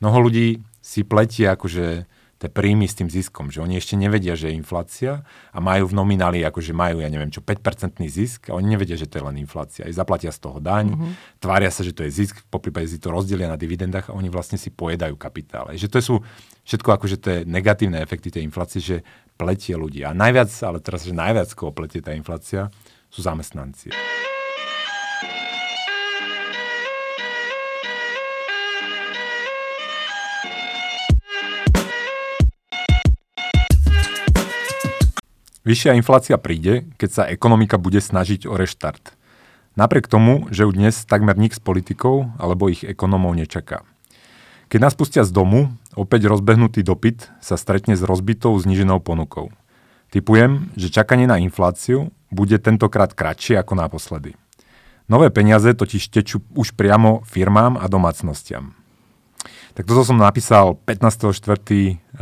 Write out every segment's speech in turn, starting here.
mnoho ľudí si pletie akože tie príjmy s tým ziskom, že oni ešte nevedia, že je inflácia a majú v nomináli, akože majú, ja neviem čo, 5% zisk a oni nevedia, že to je len inflácia. I zaplatia z toho daň, mm-hmm. tvária sa, že to je zisk, po prípade si to rozdelia na dividendách a oni vlastne si pojedajú kapitál. Že to sú všetko akože tie negatívne efekty tej inflácie, že pletie ľudí. A najviac, ale teraz, že najviac koho pletie tá inflácia, sú zamestnanci. Vyššia inflácia príde, keď sa ekonomika bude snažiť o reštart. Napriek tomu, že už dnes takmer nik z politikov alebo ich ekonomov nečaká. Keď nás pustia z domu, opäť rozbehnutý dopyt sa stretne s rozbitou zniženou ponukou. Typujem, že čakanie na infláciu bude tentokrát kratšie ako naposledy. Nové peniaze totiž tečú už priamo firmám a domácnostiam. Tak toto som napísal 15.4.2020,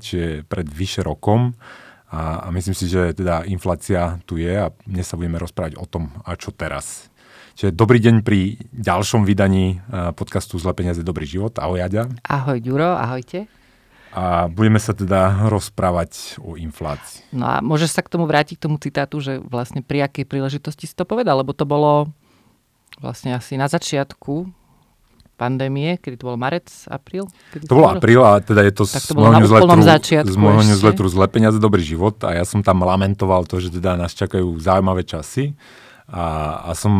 čiže pred vyše rokom a, a myslím si, že teda inflácia tu je a dnes sa budeme rozprávať o tom, a čo teraz. Čiže dobrý deň pri ďalšom vydaní podcastu Zle peniaze, dobrý život. Ahoj, Jaďa. Ahoj, Ďuro, ahojte. A budeme sa teda rozprávať o inflácii. No a môžeš sa k tomu vrátiť, k tomu citátu, že vlastne pri akej príležitosti si to povedal, lebo to bolo vlastne asi na začiatku pandémie, kedy to bol marec, apríl? Kedy to bolo apríl a teda je to, tak to z môjho newsletteru, z môjho newsletteru Zle peniaze, dobrý život a ja som tam lamentoval to, že teda nás čakajú zaujímavé časy a, a som,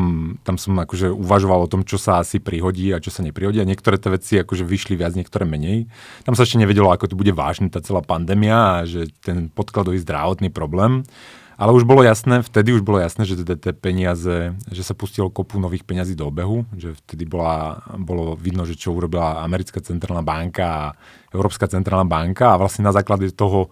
tam som akože uvažoval o tom, čo sa asi prihodí a čo sa neprihodí a niektoré tie veci akože vyšli viac, niektoré menej. Tam sa ešte nevedelo, ako to bude vážne tá celá pandémia a že ten podkladový zdravotný problém. Ale už bolo jasné, vtedy už bolo jasné, že teda tie peniaze, že sa pustilo kopu nových peňazí do obehu, že vtedy bola, bolo vidno, že čo urobila Americká centrálna banka a Európska centrálna banka a vlastne na základe toho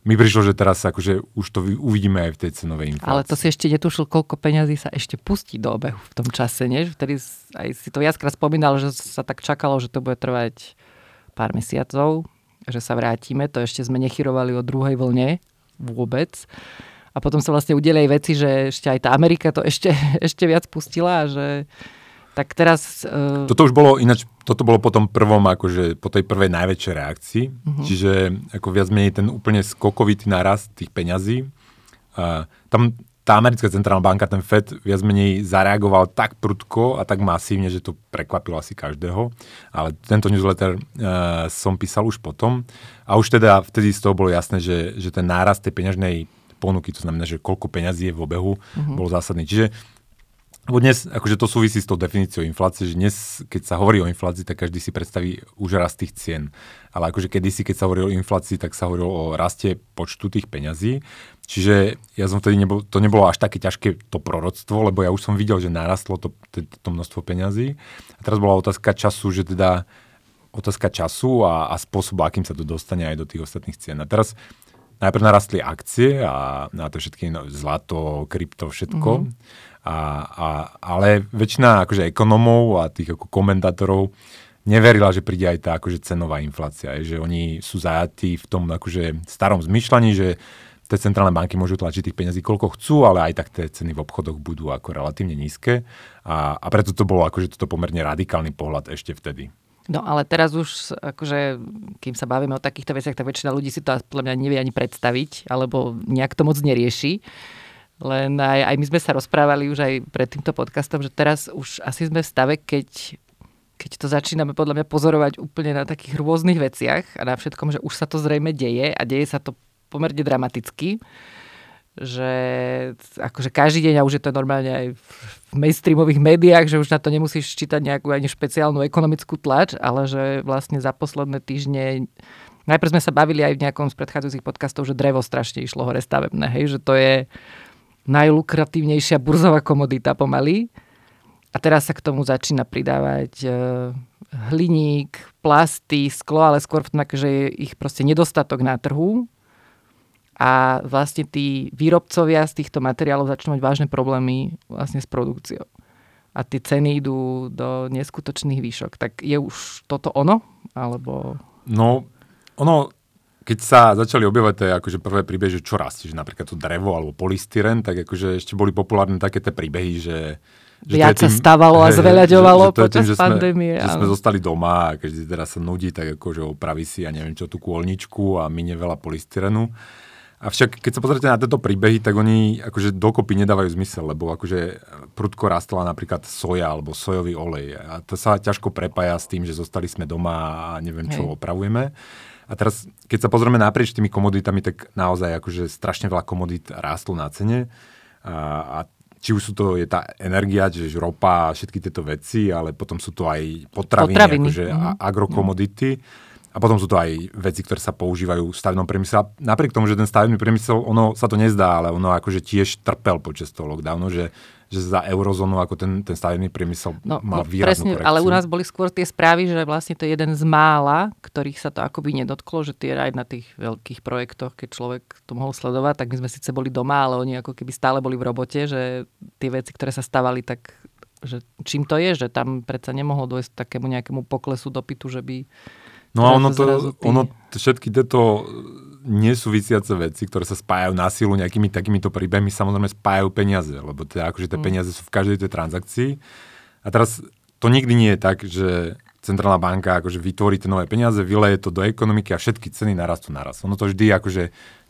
mi prišlo, že teraz akože už to uvidíme aj v tej cenovej inflácii. Ale to si ešte netušil, koľko peňazí sa ešte pustí do obehu v tom čase, nie? Vtedy aj si to viackrát spomínal, že sa tak čakalo, že to bude trvať pár mesiacov, že sa vrátime. To ešte sme nechyrovali o druhej vlne vôbec a potom sa vlastne udeli aj veci, že ešte aj tá Amerika to ešte, ešte viac pustila, že tak teraz... Uh... Toto už bolo ináč, toto bolo po tom prvom, akože po tej prvej najväčšej reakcii, uh-huh. čiže ako viac menej ten úplne skokovitý nárast tých peňazí. Uh, tam tá americká centrálna banka, ten FED, viac menej zareagoval tak prudko a tak masívne, že to prekvapilo asi každého. Ale tento newsletter uh, som písal už potom. A už teda vtedy z toho bolo jasné, že, že ten nárast tej peňažnej ponuky, to znamená, že koľko peňazí je v obehu, uh-huh. bol zásadný. Čiže lebo dnes, akože to súvisí s tou definíciou inflácie, že dnes, keď sa hovorí o inflácii, tak každý si predstaví už rast tých cien. Ale akože kedysi, keď sa hovorí o inflácii, tak sa hovorilo o raste počtu tých peňazí. Čiže ja som vtedy, nebol, to nebolo až také ťažké to proroctvo, lebo ja už som videl, že narastlo to, to, to množstvo peňazí. A teraz bola otázka času, že teda otázka času a, a spôsobu, akým sa to dostane aj do tých ostatných cien. A teraz najprv narastli akcie a na to všetky no, zlato, krypto, všetko. Mm-hmm. A, a, ale väčšina akože ekonomov a tých ako komentátorov neverila, že príde aj tá akože cenová inflácia. Je, že oni sú zajatí v tom akože starom zmyšľaní, že tie centrálne banky môžu tlačiť tých peniazí koľko chcú, ale aj tak tie ceny v obchodoch budú ako relatívne nízke. A, a preto to bolo akože toto pomerne radikálny pohľad ešte vtedy. No ale teraz už, akože, kým sa bavíme o takýchto veciach, tak väčšina ľudí si to podľa mňa nevie ani predstaviť, alebo nejak to moc nerieši. Len aj, aj my sme sa rozprávali už aj pred týmto podcastom, že teraz už asi sme v stave, keď, keď to začíname podľa mňa pozorovať úplne na takých rôznych veciach a na všetkom, že už sa to zrejme deje a deje sa to pomerne dramaticky že akože každý deň, a už je to normálne aj v mainstreamových médiách, že už na to nemusíš čítať nejakú ani špeciálnu ekonomickú tlač, ale že vlastne za posledné týždne najprv sme sa bavili aj v nejakom z predchádzajúcich podcastov, že drevo strašne išlo hore stavebné, hej, že to je najlukratívnejšia burzová komodita pomaly. A teraz sa k tomu začína pridávať e, hliník, plasty, sklo, ale skôr v tom, že je ich proste nedostatok na trhu a vlastne tí výrobcovia z týchto materiálov začnú mať vážne problémy vlastne s produkciou. A tie ceny idú do neskutočných výšok. Tak je už toto ono? Alebo... No, ono, keď sa začali objavovať tie akože prvé príbehy, že čo rastie, že napríklad to drevo alebo polystyren, tak akože ešte boli populárne také tie príbehy, že že viac sa stávalo a zveľaďovalo že, že počas tým, že pandémie. Sme, že sme zostali doma a si teraz sa nudí, tak akože opraví si, ja neviem čo, tú kôlničku a minie veľa polystyrenu. Avšak keď sa pozrite na tieto príbehy, tak oni akože dokopy nedávajú zmysel, lebo akože prudko rastla napríklad soja alebo sojový olej. A to sa ťažko prepája s tým, že zostali sme doma a neviem, čo Hej. opravujeme. A teraz, keď sa pozrieme naprieč tými komoditami, tak naozaj akože strašne veľa komodít rástlo na cene. A, a či už sú to, je tá energia, čiže ropa a všetky tieto veci, ale potom sú to aj potraviny, potraviny. akože mm-hmm. agrokomodity. Mm. A potom sú to aj veci, ktoré sa používajú v stavebnom priemysle. Napriek tomu, že ten stavebný priemysel, ono sa to nezdá, ale ono akože tiež trpel počas toho lockdownu, že, že za eurozónu ako ten, ten stavebný priemysel no, mal no, výraznú presne, Ale u nás boli skôr tie správy, že vlastne to je jeden z mála, ktorých sa to akoby nedotklo, že tie aj na tých veľkých projektoch, keď človek to mohol sledovať, tak my sme síce boli doma, ale oni ako keby stále boli v robote, že tie veci, ktoré sa stavali, tak že čím to je, že tam predsa nemohlo dôjsť takému nejakému poklesu dopytu, že by No a ono, to, ono všetky tieto nesúvisiace veci, ktoré sa spájajú na silu nejakými takýmito príbehmi, samozrejme spájajú peniaze, lebo teda akože tie mm. peniaze sú v každej tej transakcii. A teraz to nikdy nie je tak, že centrálna banka akože vytvorí tie nové peniaze, vyleje to do ekonomiky a všetky ceny narastú naraz. Ono to vždy je akože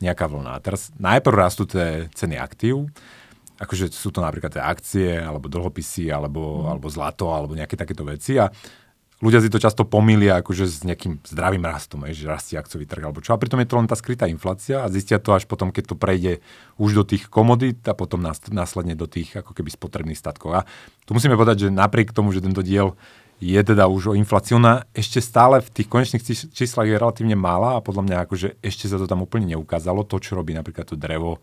nejaká vlna. A teraz najprv rastú tie ceny aktív, akože sú to napríklad tie akcie, alebo dlhopisy, alebo, mm. alebo zlato, alebo nejaké takéto veci. A ľudia si to často pomýlia akože s nejakým zdravým rastom, že rastie akciový trh alebo čo. A pritom je to len tá skrytá inflácia a zistia to až potom, keď to prejde už do tých komodít a potom následne do tých ako keby spotrebných statkov. A tu musíme povedať, že napriek tomu, že tento diel je teda už o inflácii, ona ešte stále v tých konečných číslach je relatívne malá a podľa mňa akože ešte sa to tam úplne neukázalo, to, čo robí napríklad to drevo,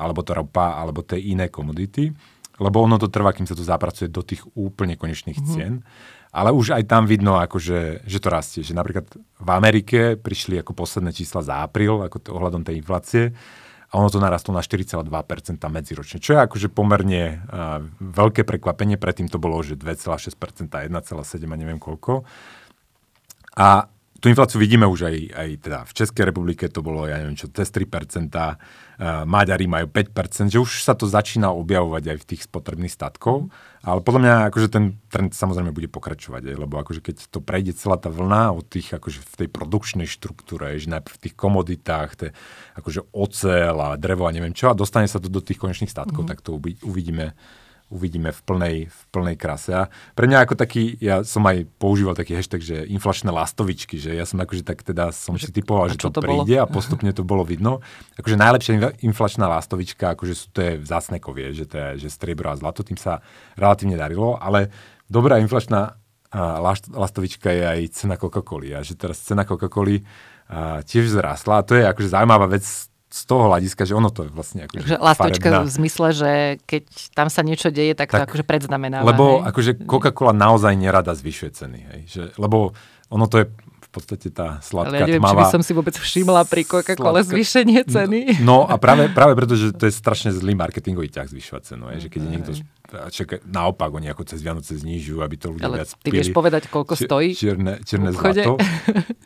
alebo to ropa, alebo tie iné komodity, lebo ono to trvá, kým sa to zapracuje do tých úplne konečných mm-hmm. Ale už aj tam vidno, akože, že to rastie. Že napríklad v Amerike prišli ako posledné čísla za apríl, ako to, ohľadom tej inflácie, a ono to narastlo na 4,2% medziročne, čo je akože pomerne uh, veľké prekvapenie. Predtým to bolo, že 2,6%, 1,7% a neviem koľko. A tú infláciu vidíme už aj, aj teda v Českej republike, to bolo, ja neviem čo, cez 3%, uh, Maďari majú 5%, že už sa to začína objavovať aj v tých spotrebných statkov, ale podľa mňa akože ten trend samozrejme bude pokračovať, aj, lebo akože keď to prejde celá tá vlna od tých akože v tej produkčnej štruktúre, že najprv v tých komoditách, te, akože ocel a drevo a neviem čo, a dostane sa to do tých konečných statkov, mm-hmm. tak to uvidíme uvidíme v plnej, v plnej krase. A pre mňa ako taký, ja som aj používal taký hashtag, že inflačné lastovičky, že ja som akože tak teda som si typoval, že to, to príde bolo? a postupne to bolo vidno. Akože najlepšia inflačná lastovička, akože sú to je vzácne kovie, že to je že striebro a zlato, tým sa relatívne darilo, ale dobrá inflačná lastovička je aj cena Coca-Coly. A že teraz cena Coca-Coly tiež zrastla. A to je akože zaujímavá vec z toho hľadiska, že ono to je vlastne akože Takže lastočka v zmysle, že keď tam sa niečo deje, tak, tak to akože predznamenáva. Lebo hej? akože Coca-Cola naozaj nerada zvyšuje ceny. Hej? Že, lebo ono to je podstate tá sladká Ale ja neviem, tmavá... či by som si vôbec všimla pri Coca-Cole zvýšenie ceny. No, no a práve, práve preto, že to je strašne zlý marketingový ťah zvyšovať cenu. Je, že keď je niekto čaká, naopak oni ako cez Vianoce znižujú, aby to ľudia Ale viac ty vieš povedať, koľko stojí? Čierne, čierne zlato.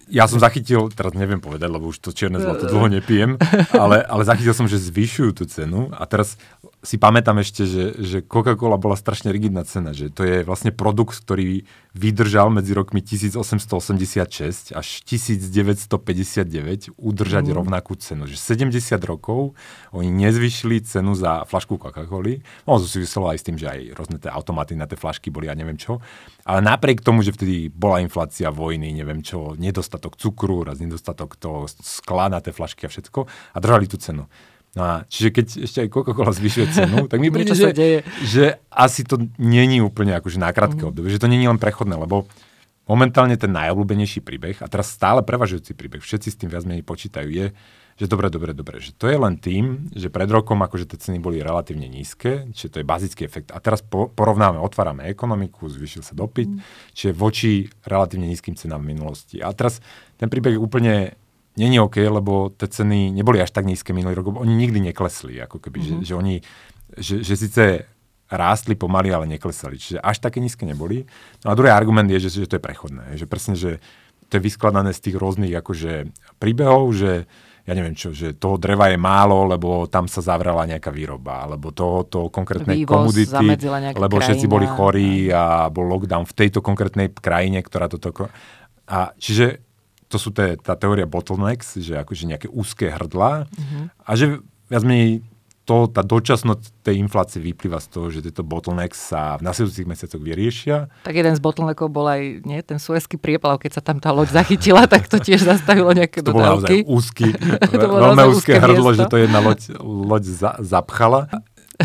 Ja som zachytil, teraz neviem povedať, lebo už to čierne zlato dlho nepijem, ale, ale zachytil som, že zvyšujú tú cenu a teraz si pamätám ešte, že, že Coca-Cola bola strašne rigidná cena, že to je vlastne produkt, ktorý vydržal medzi rokmi 1886 až 1959 udržať mm. rovnakú cenu. Že 70 rokov oni nezvyšili cenu za flašku Coca-Coly. No, to súviselo aj s tým, že aj rôzne tie automaty na tie flašky boli a neviem čo. Ale napriek tomu, že vtedy bola inflácia vojny, neviem čo, nedostatok cukru, raz nedostatok toho skla na tie flašky a všetko a držali tú cenu. No a čiže keď ešte aj Coca-Cola zvyšuje cenu, tak mi príde, že, že asi to není úplne akože na krátke mm. obdobie, že to není len prechodné, lebo momentálne ten najobľúbenejší príbeh a teraz stále prevažujúci príbeh, všetci s tým viac menej počítajú, je, že dobre, dobre, dobre, že to je len tým, že pred rokom akože tie ceny boli relatívne nízke, čiže to je bazický efekt. A teraz po, porovnáme, otvárame ekonomiku, zvýšil sa dopyt, mm. čiže voči relatívne nízkym cenám v minulosti. A teraz ten príbeh úplne není OK, lebo tie ceny neboli až tak nízke minulý rok, oni nikdy neklesli, ako keby, mm-hmm. že, mhm. že oni, že, že síce rástli pomaly, ale neklesali. Čiže až také nízke neboli. No a druhý argument je, že, že to je prechodné. Že presne, že to je vyskladané z tých rôznych akože príbehov, že ja neviem čo, že toho dreva je málo, lebo tam sa zavrela nejaká výroba, alebo toho, to konkrétnej Vývoz komodity, lebo všetci krajina. boli chorí a bol lockdown v tejto konkrétnej krajine, ktorá toto... A čiže to sú te, tá teória bottlenecks, že akože nejaké úzké hrdlá Mhm. a že viac menej to, tá dočasnosť tej inflácie vyplýva z toho, že tieto bottlenecks sa v nasledujúcich mesiacoch vyriešia. Tak jeden z bottleneckov bol aj nie, ten suezký prieplav, keď sa tam tá loď zachytila, tak to tiež zastavilo nejaké To bolo naozaj dodávky. úzky, To bolo veľmi naozaj úzké úzke hrdlo, miesto. že to jedna loď, loď za, zapchala.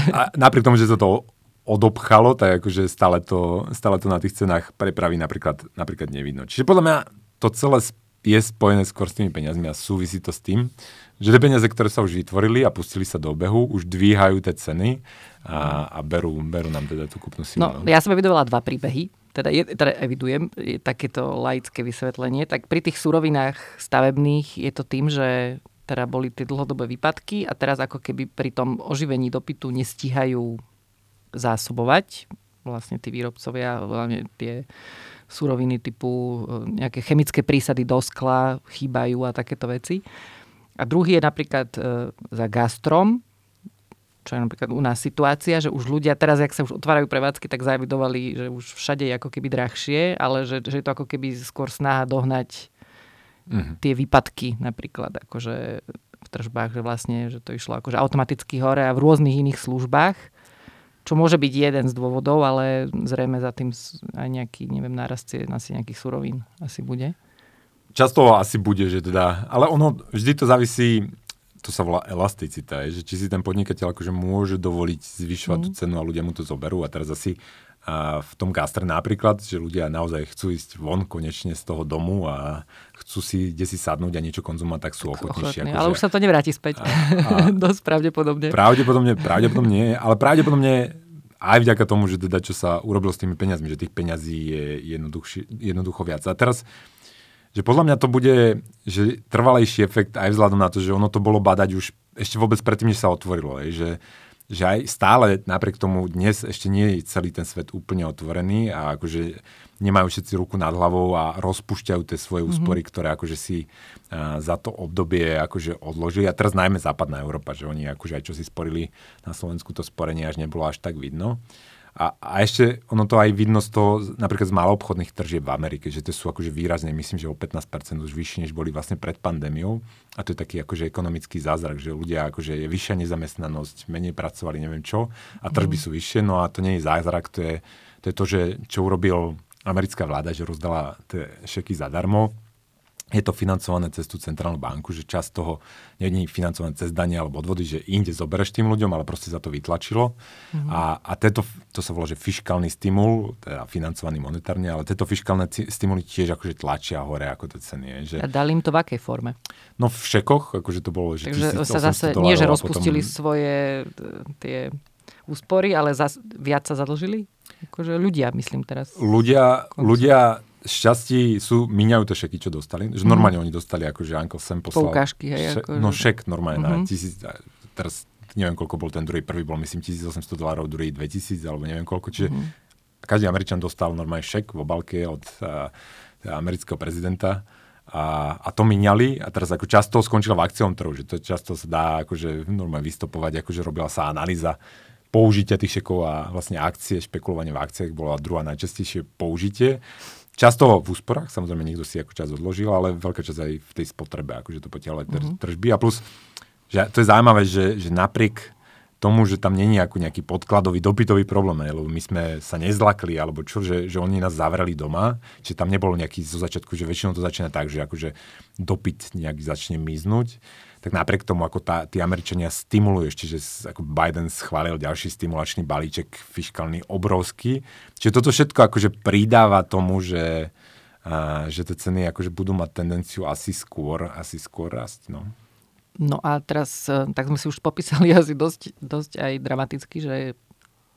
A napriek tomu, že sa to odobchalo, tak akože stále to, stále to na tých cenách prepravy napríklad, napríklad nevidno. Čiže podľa mňa to celé je spojené skôr s tými peniazmi a súvisí to s tým, že tie peniaze, ktoré sa už vytvorili a pustili sa do obehu, už dvíhajú tie ceny a, a berú, berú nám teda tú kúpnu silu. No, ja som evidovala dva príbehy, teda, je, teda evidujem je takéto laické vysvetlenie. Tak pri tých surovinách stavebných je to tým, že teda boli tie dlhodobé výpadky a teraz ako keby pri tom oživení dopytu nestíhajú zásobovať vlastne tí výrobcovia, hlavne tie suroviny typu e, nejaké chemické prísady do skla chýbajú a takéto veci. A druhý je napríklad e, za gastrom, čo je napríklad u nás situácia, že už ľudia teraz, jak sa už otvárajú prevádzky, tak zavidovali, že už všade je ako keby drahšie, ale že, že je to ako keby skôr snaha dohnať Mhm. tie výpadky napríklad, akože v tržbách, že vlastne, že to išlo akože automaticky hore a v rôznych iných službách, čo môže byť jeden z dôvodov, ale zrejme za tým aj nejaký, neviem, nárast cien asi nejakých surovín asi bude. Často asi bude, že teda, ale ono vždy to závisí, to sa volá elasticita, je, že či si ten podnikateľ akože môže dovoliť zvyšovať mm. tú cenu a ľudia mu to zoberú a teraz asi a v tom gastre napríklad, že ľudia naozaj chcú ísť von konečne z toho domu a chcú si kde si sadnúť a niečo konzumovať, tak sú ochotnejší. Ochotný, ale už sa to nevráti späť. A- a- Dosť pravdepodobne. Pravdepodobne, pravdepodobne nie, ale pravdepodobne aj vďaka tomu, že teda čo sa urobilo s tými peniazmi, že tých peňazí je jednoducho viac. A teraz, že podľa mňa to bude že trvalejší efekt aj vzhľadom na to, že ono to bolo badať už ešte vôbec predtým, než sa otvorilo. Hej, že, že aj stále napriek tomu dnes ešte nie je celý ten svet úplne otvorený a akože nemajú všetci ruku nad hlavou a rozpúšťajú tie svoje úspory, mm-hmm. ktoré akože si a, za to obdobie akože odložili. A teraz najmä západná Európa, že oni akože aj čo si sporili na Slovensku, to sporenie až nebolo až tak vidno. A, a ešte ono to aj vidno z toho, napríklad z maloobchodných tržieb v Amerike, že to sú akože výrazne, myslím, že o 15% už vyššie, než boli vlastne pred pandémiou. A to je taký akože ekonomický zázrak, že ľudia akože je vyššia nezamestnanosť, menej pracovali, neviem čo, a tržby sú vyššie, no a to nie je zázrak, to je to, je to že, čo urobil americká vláda, že rozdala tie šeky zadarmo, je to financované cez tú centrálnu banku, že časť toho nie je financované cez dane alebo odvody, že inde zobereš tým ľuďom, ale proste sa to vytlačilo. Mm-hmm. A, a tento, to sa volá, že fiskálny stimul, teda financovaný monetárne, ale tieto fiskálne stimuly tiež akože tlačia hore ako tie ceny. je, Že, A dali im to v akej forme? no v šekoch, akože to bolo, že Takže 1800 sa zase, dolárov nie že a potom- rozpustili svoje e, tie úspory, ale zas, viac sa zadlžili? Akože ľudia, myslím teraz. ľudia, ľudia šťastí sú, míňajú tie šeky, čo dostali. Že normálne oni dostali, akože Uncle Sam poslal. Poukážky, hej, Šek, akože. no šek normálne Mhm. na tisíc, a teraz neviem, koľko bol ten druhý, prvý bol myslím 1800 dolárov, druhý 2000, alebo neviem koľko, čiže Mhm. každý Američan dostal normálne šek v obalke od a, amerického prezidenta a, a to míňali a teraz ako často skončilo v akciovom trhu, že to často sa dá akože normálne vystopovať, akože robila sa analýza použitia tých šekov a vlastne akcie, špekulovanie v akciách bola druhá najčastejšie použitie. Často v úsporách, samozrejme niekto si ako čas odložil, ale veľká časť aj v tej spotrebe, akože to potiaľ aj tr- tržby. A plus, že to je zaujímavé, že, že napriek tomu, že tam není ako nejaký podkladový, dopytový problém, lebo my sme sa nezlakli, alebo čo, že, že oni nás zavreli doma, že tam nebolo nejaký zo začiatku, že väčšinou to začína tak, že akože dopyt nejak začne miznúť, tak napriek tomu, ako tá, tí Američania stimulujú ešte, že ako Biden schválil ďalší stimulačný balíček fiskálny obrovský. Čiže toto všetko akože pridáva tomu, že, a, že tie ceny akože budú mať tendenciu asi skôr, asi skôr rásť. No. No a teraz, e, tak sme si už popísali asi dosť, dosť aj dramaticky, že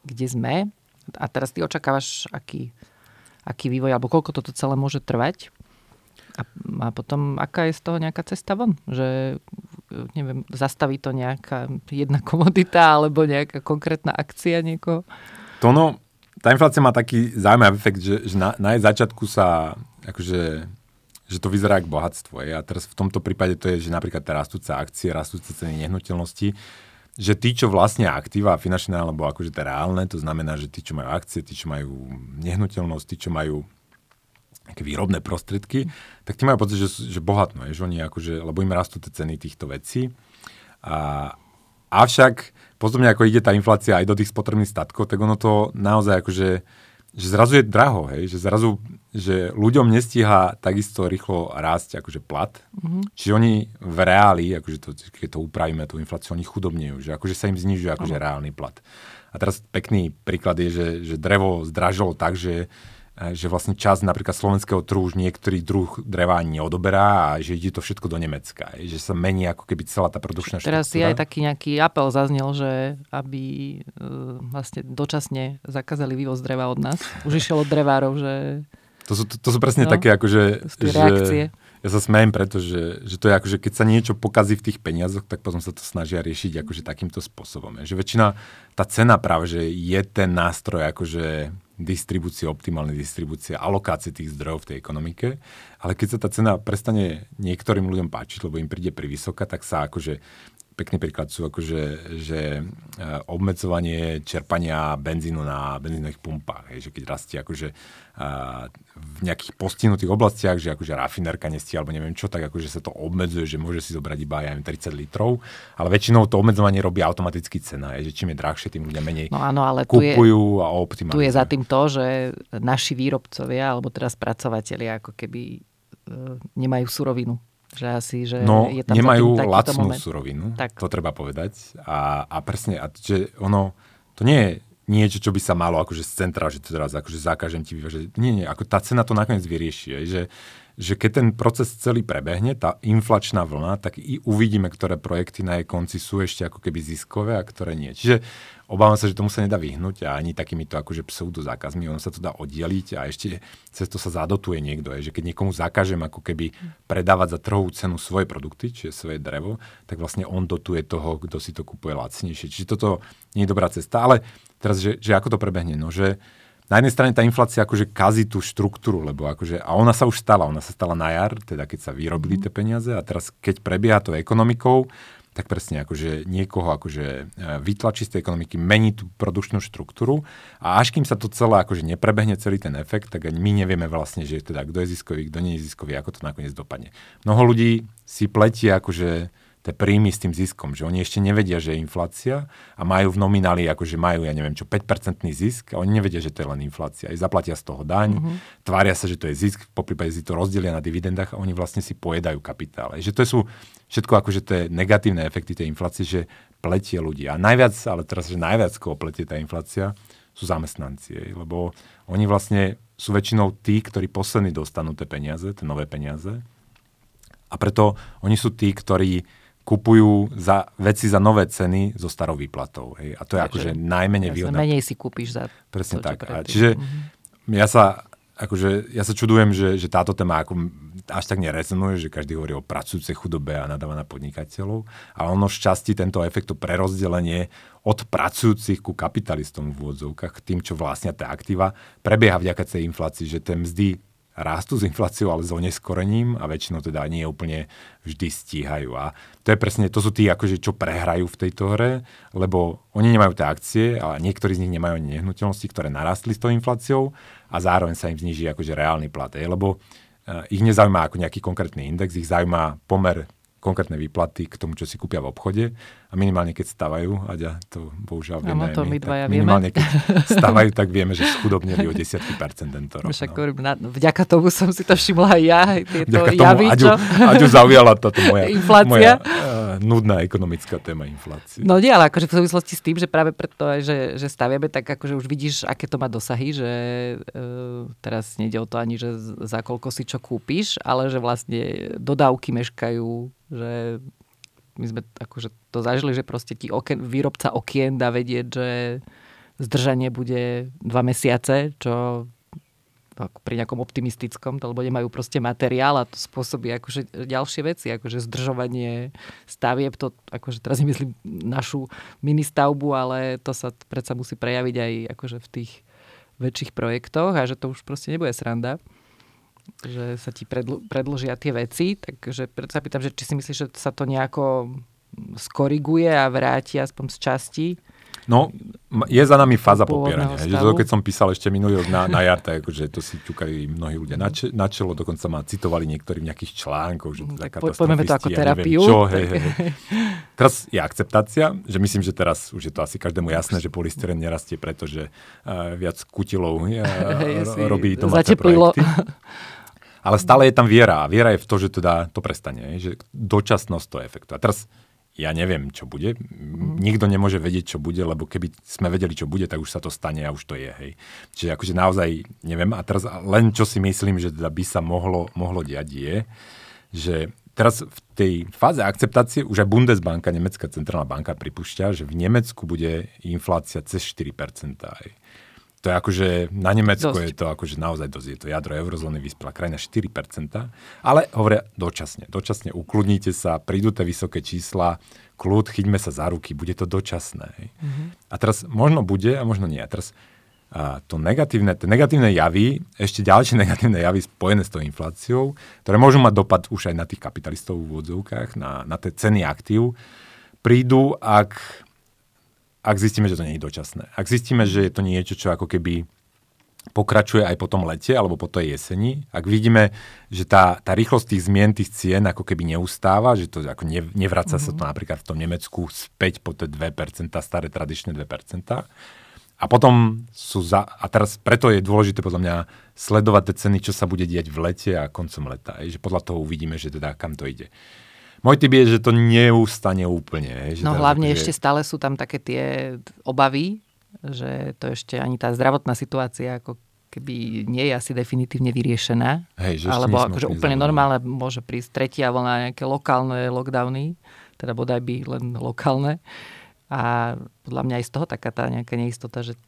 kde sme. A teraz ty očakávaš, aký, aký vývoj, alebo koľko toto celé môže trvať. A, a potom, aká je z toho nejaká cesta von? Že, neviem, zastaví to nejaká jedna komodita, alebo nejaká konkrétna akcia niekoho? To no, tá inflácia má taký zaujímavý efekt, že, že na, na jej začiatku sa akože že to vyzerá ako bohatstvo. Je. A teraz v tomto prípade to je, že napríklad tie rastúce akcie, rastúce ceny nehnuteľnosti, že tí, čo vlastne aktíva finančné alebo akože tie reálne, to znamená, že tí, čo majú akcie, tí, čo majú nehnuteľnosť, tí, čo majú nejaké výrobné prostriedky, tak tí majú pocit, že, že bohatno, je, že oni akože, lebo im rastú tie ceny týchto vecí. A, avšak postupne ako ide tá inflácia aj do tých spotrebných statkov, tak ono to naozaj akože že zrazu je draho, hej, že zrazu, že ľuďom nestíha takisto rýchlo rásť akože plat. Mm-hmm. Čiže oni v reáli, akože to, keď to upravíme, tú infláciu, oni chudobnejú, že akože sa im znižuje akože mm-hmm. reálny plat. A teraz pekný príklad je, že, že drevo zdražilo tak, že že vlastne čas napríklad slovenského trhu už niektorý druh dreva neodoberá a že ide to všetko do Nemecka. Že sa mení ako keby celá tá produkčná štruktúra. Teraz si aj taký nejaký apel zaznel, že aby uh, vlastne dočasne zakázali vývoz dreva od nás. Už išiel od drevárov, že... To sú, to, to sú presne no, také akože... To sú reakcie. Že ja sa smejem, pretože že to je ako, že keď sa niečo pokazí v tých peniazoch, tak potom sa to snažia riešiť akože takýmto spôsobom. Že väčšina, tá cena práve, že je ten nástroj akože distribúcie, optimálnej distribúcie, alokácie tých zdrojov v tej ekonomike. Ale keď sa tá cena prestane niektorým ľuďom páčiť, lebo im príde pri vysoká, tak sa akože pekný príklad sú akože, že e, obmedzovanie čerpania benzínu na benzínových pumpách. Hej, že keď rastie akože v nejakých postihnutých oblastiach, že akože rafinerka nestie alebo neviem čo, tak akože sa to obmedzuje, že môže si zobrať iba ja 30 litrov, ale väčšinou to obmedzovanie robí automaticky cena, je, že čím je drahšie, tým ľudia menej no áno, ale kupujú tu je, a optimalizujú. Tu je za tým to, že naši výrobcovia alebo teraz spracovateľia ako keby e, nemajú surovinu. Že asi, že no, je tam nemajú lacnú moment. surovinu, tak. to treba povedať. A, a presne, a že ono, to nie je niečo, čo by sa malo akože z centra, že teraz akože zakážem ti vyvážať. Nie, nie, ako tá cena to nakoniec vyrieši. Že, že keď ten proces celý prebehne, tá inflačná vlna, tak i uvidíme, ktoré projekty na jej konci sú ešte ako keby ziskové a ktoré nie. Čiže obávam sa, že tomu sa nedá vyhnúť a ani takýmito akože pseudo zákazmi, ono sa to dá oddeliť a ešte cez to sa zadotuje niekto, je, že keď niekomu zakážem ako keby predávať za trhovú cenu svoje produkty, čiže svoje drevo, tak vlastne on dotuje toho, kto si to kupuje lacnejšie. Čiže toto nie je dobrá cesta, ale teraz, že, že ako to prebehne, no že na jednej strane tá inflácia akože kazí tú štruktúru, lebo akože, a ona sa už stala, ona sa stala na jar, teda keď sa vyrobili mhm. tie peniaze a teraz keď prebieha to ekonomikou, tak presne akože niekoho akože e, vytlačí z tej ekonomiky, mení tú produkčnú štruktúru a až kým sa to celé akože neprebehne celý ten efekt, tak ani my nevieme vlastne, že teda kto je ziskový, kto nie je ziskový, ako to nakoniec dopadne. Mnoho ľudí si pletie akože tie príjmy s tým ziskom, že oni ešte nevedia, že je inflácia a majú v nomináli, akože majú, ja neviem čo, 5% zisk a oni nevedia, že to je len inflácia. Aj zaplatia z toho daň, mm-hmm. tvária sa, že to je zisk, po prípade si to rozdelia na dividendách a oni vlastne si pojedajú kapitál. Že to sú všetko akože tie negatívne efekty tej inflácie, že pletie ľudí. A najviac, ale teraz, že najviac koho pletie tá inflácia, sú zamestnanci. Lebo oni vlastne sú väčšinou tí, ktorí poslední dostanú tie peniaze, tie nové peniaze. A preto oni sú tí, ktorí kupujú za veci za nové ceny so starou výplatou. Hej. A to je akože najmenej výhodné. Menej si kúpiš za Presne to, tak. A čiže mm-hmm. ja sa akože, ja sa čudujem, že, že táto téma ako až tak nerezonuje, že každý hovorí o pracujúcej chudobe a nadáva na podnikateľov, ale ono v časti tento efekt, to prerozdelenie od pracujúcich ku kapitalistom v úvodzovkách, tým, čo vlastnia tie aktíva, prebieha vďaka tej inflácii, že tie mzdy rastú s infláciou, ale s oneskorením a väčšinou teda nie úplne vždy stíhajú. A to je presne, to sú tí, akože, čo prehrajú v tejto hre, lebo oni nemajú tie akcie, ale niektorí z nich nemajú ani nehnuteľnosti, ktoré narastli s tou infláciou a zároveň sa im zniží akože reálny plat. Lebo uh, ich nezaujíma ako nejaký konkrétny index, ich zaujíma pomer konkrétne výplaty k tomu, čo si kúpia v obchode a minimálne keď stavajú, Aďa, to bohužiaľ vieme to my, dvaja minimálne keď stavajú, tak vieme, že schudobnili o desiatky percent tento rok. Však, no. na, vďaka tomu som si to všimla aj ja, tieto vďaka javy, tomu, Aďu, Aďu zaujala táto moja, Inflácia. moja uh, nudná ekonomická téma inflácie. No nie, ale akože v súvislosti s tým, že práve preto, že, že staviame, tak akože už vidíš, aké to má dosahy, že uh, teraz nejde o to ani, že za koľko si čo kúpiš, ale že vlastne dodávky meškajú že my sme akože to zažili, že proste ti oken, výrobca okien dá vedieť, že zdržanie bude dva mesiace, čo ako pri nejakom optimistickom, lebo nemajú proste materiál a to spôsobí akože ďalšie veci, akože zdržovanie stavieb, to akože teraz nemyslím našu ministavbu, ale to sa predsa musí prejaviť aj akože v tých väčších projektoch a že to už proste nebude sranda. Že sa ti predl- predložia tie veci, takže preto sa pýtam, že či si myslíš, že sa to nejako skoriguje a vráti aspoň z časti No, je za nami fáza popierania. Že to, keď som písal ešte minulý rok na, na jar, tak akože to si ťukali mnohí ľudia na, če, na čelo, dokonca ma citovali niektorí v nejakých článkoch, že to tak po, poďme to ako terapiu. Ja čo, hej, hej. Teraz je akceptácia, že myslím, že teraz už je to asi každému jasné, že polystyren nerastie, pretože uh, viac kutilov uh, robí domáce projekty. Ale stále je tam viera. A viera je v to, že teda to prestane. Že dočasnosť to efektu. A teraz ja neviem, čo bude. Mm. Nikto nemôže vedieť, čo bude, lebo keby sme vedeli, čo bude, tak už sa to stane a už to je. Hej. Čiže akože naozaj neviem. A teraz len čo si myslím, že teda by sa mohlo, mohlo diať je, že teraz v tej fáze akceptácie už aj Bundesbanka, nemecká centrálna banka, pripúšťa, že v Nemecku bude inflácia cez 4%. Hej to je akože, na Nemecko dosť. je to akože naozaj dosť, je to jadro eurozóny, vyspelá krajina 4%, ale hovoria dočasne, dočasne ukludnite sa, prídu tie vysoké čísla, kľud, chyťme sa za ruky, bude to dočasné. Mm-hmm. A teraz možno bude a možno nie. A teraz a to negatívne, tie negatívne javy, ešte ďalšie negatívne javy spojené s tou infláciou, ktoré môžu mať dopad už aj na tých kapitalistov v úvodzovkách, na, na tie ceny aktív, prídu, ak ak zistíme, že to nie je dočasné. Ak zistíme, že je to niečo, čo ako keby pokračuje aj po tom lete alebo po tej jeseni, ak vidíme, že tá, tá rýchlosť tých zmien, tých cien ako keby neustáva, že to ako ne, nevraca mm-hmm. sa to mhm. napríklad v tom Nemecku späť po tie 2%, staré tradičné 2%, a potom sú za... A teraz preto je dôležité podľa mňa sledovať tie ceny, čo sa bude diať v lete a koncom leta. Je, že podľa toho uvidíme, že teda kam to ide. Môj typ je, že to neustane úplne. Že no hlavne že... ešte stále sú tam také tie obavy, že to ešte ani tá zdravotná situácia ako keby nie je asi definitívne vyriešená. Hej, že alebo akože úplne normálne môže prísť tretia vlna, nejaké lokálne lockdowny, teda bodaj by len lokálne. A podľa mňa aj z toho taká tá nejaká neistota, že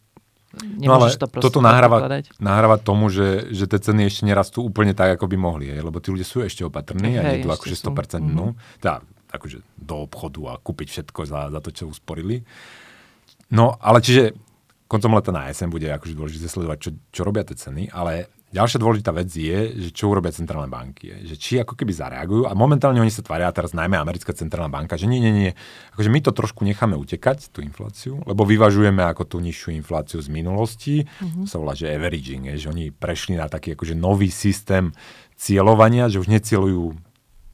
no ale to toto nahráva, nahráva tomu, že, že tie ceny ešte nerastú úplne tak, ako by mohli. Je, lebo tí ľudia sú ešte opatrní a idú akože 100% sú. no, teda, akože do obchodu a kúpiť všetko za, za to, čo usporili. No, ale čiže koncom leta na jeseň bude akože dôležité sledovať, čo, čo robia tie ceny, ale Ďalšia dôležitá vec je, že čo urobia centrálne banky. Je, že či ako keby zareagujú a momentálne oni sa tvária, teraz najmä americká centrálna banka, že nie, nie, nie, akože my to trošku necháme utekať, tú infláciu, lebo vyvažujeme ako tú nižšiu infláciu z minulosti, mm-hmm. sa volá, že averaging, je, že oni prešli na taký akože nový systém cieľovania, že už necielujú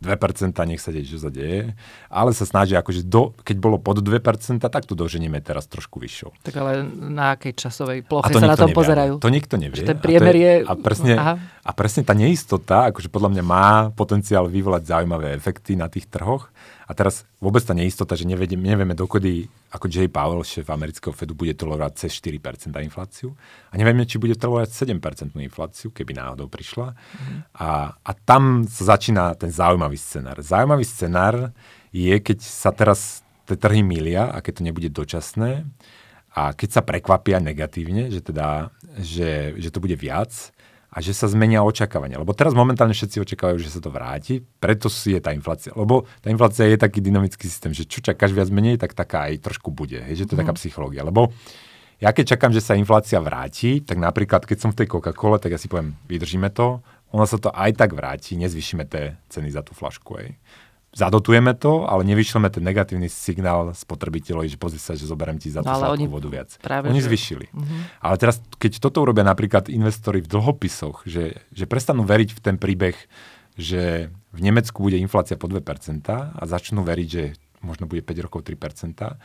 2%, nech sa deje, čo sa deje, ale sa snažia, akože do, keď bolo pod 2%, tak tu doženieme teraz trošku vyššou. Tak ale na akej časovej ploche sa na to nevie, pozerajú? To nikto nevie. Že ten priemer je... A, presne, a presne tá neistota, akože podľa mňa má potenciál vyvolať zaujímavé efekty na tých trhoch, a teraz vôbec tá neistota, že nevieme, nevieme dokedy, ako Jay Powell, šéf amerického Fedu, bude tolerovať cez 4% infláciu. A nevieme, či bude tolerovať 7% infláciu, keby náhodou prišla. Mm. A, a tam sa začína ten zaujímavý scenár. Zaujímavý scenár je, keď sa teraz tie trhy milia a keď to nebude dočasné a keď sa prekvapia negatívne, že, teda, že, že to bude viac, a že sa zmenia očakávania. Lebo teraz momentálne všetci očakávajú, že sa to vráti, preto si je tá inflácia. Lebo tá inflácia je taký dynamický systém, že čo čakáš viac menej, tak taká aj trošku bude. Hej, že to je mm. taká mhm. psychológia. Lebo ja keď čakám, že sa inflácia vráti, tak napríklad keď som v tej Coca-Cole, tak ja si poviem, vydržíme to, ono sa to aj tak vráti, nezvyšíme tie ceny za tú flašku. Hej zadotujeme to, ale nevyšleme ten negatívny signál spotrebiteľovi, že pozri sa, že zoberiem ti za tú no, oni vodu viac. Práve, oni že... zvyšili. Uh-huh. Ale teraz, keď toto urobia napríklad investori v dlhopisoch, že, že prestanú veriť v ten príbeh, že v Nemecku bude inflácia po 2% a začnú veriť, že možno bude 5 rokov 3%,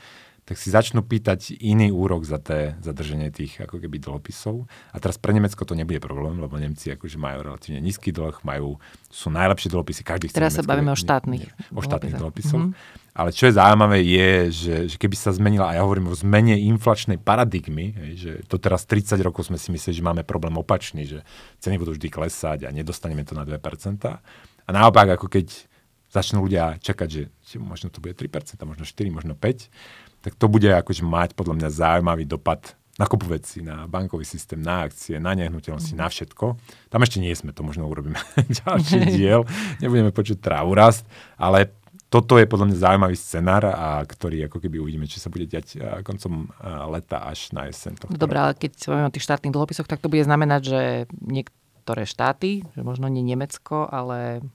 tak si začnú pýtať iný úrok za té zadrženie tých ako keby dlhopisov. A teraz pre Nemecko to nebude problém, lebo Nemci akože majú relatívne nízky dlh, majú, sú najlepšie dlhopisy, každý chce Teraz sa bavíme o štátnych. Nie, o štátnych dlhopisoch. Mm-hmm. Ale čo je zaujímavé je, že, že keby sa zmenila, a ja hovorím o zmene inflačnej paradigmy, hej, že to teraz 30 rokov sme si mysleli, že máme problém opačný, že ceny budú vždy klesať a nedostaneme to na 2%. A naopak, ako keď začnú ľudia čakať, že, že možno to bude 3%, možno 4, možno 5, tak to bude akože mať podľa mňa zaujímavý dopad na kopu veci, na bankový systém, na akcie, na nehnuteľnosti, mm. na všetko. Tam ešte nie sme, to možno urobíme ďalší diel, nebudeme počuť trávu rast, ale toto je podľa mňa zaujímavý scenár, a ktorý ako keby uvidíme, či sa bude diať koncom leta až na jeseň. Dobre, ale keď sa o tých štátnych dlhopisoch, tak to bude znamenať, že niek- niektoré štáty, že možno nie Nemecko, ale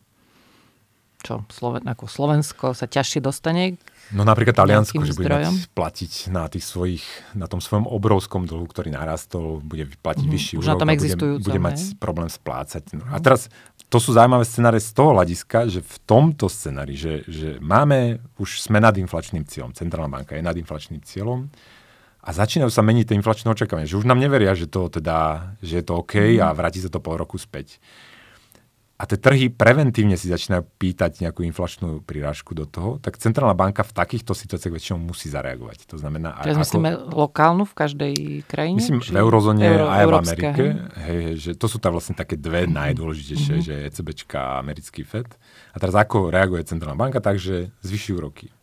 čo, Sloven, ako Slovensko sa ťažšie dostane No napríklad Taliansko, že bude platiť na, tých svojich, na tom svojom obrovskom dlhu, ktorý narastol, bude vyplatiť mm-hmm. vyšší úrok a bude, bude mať ne? problém splácať. No. A teraz to sú zaujímavé scenáre z toho hľadiska, že v tomto scenári, že, že máme, už sme nad inflačným cieľom, centrálna banka je nad inflačným cieľom a začínajú sa meniť tie inflačné očakávania, že už nám neveria, že to teda, že je to OK mm. a vráti sa to pol roku späť. A tie trhy preventívne si začínajú pýtať nejakú inflačnú prirážku do toho, tak centrálna banka v takýchto situáciách väčšinou musí zareagovať. To znamená... Teraz ako, myslíme lokálnu v každej krajine? Myslím či? v eurozóne Euro, aj v Amerike. Hej, hej, že to sú tam vlastne také dve mm-hmm. najdôležitejšie, mm-hmm. že ECBčka a americký FED. A teraz ako reaguje centrálna banka? Takže zvyší úroky.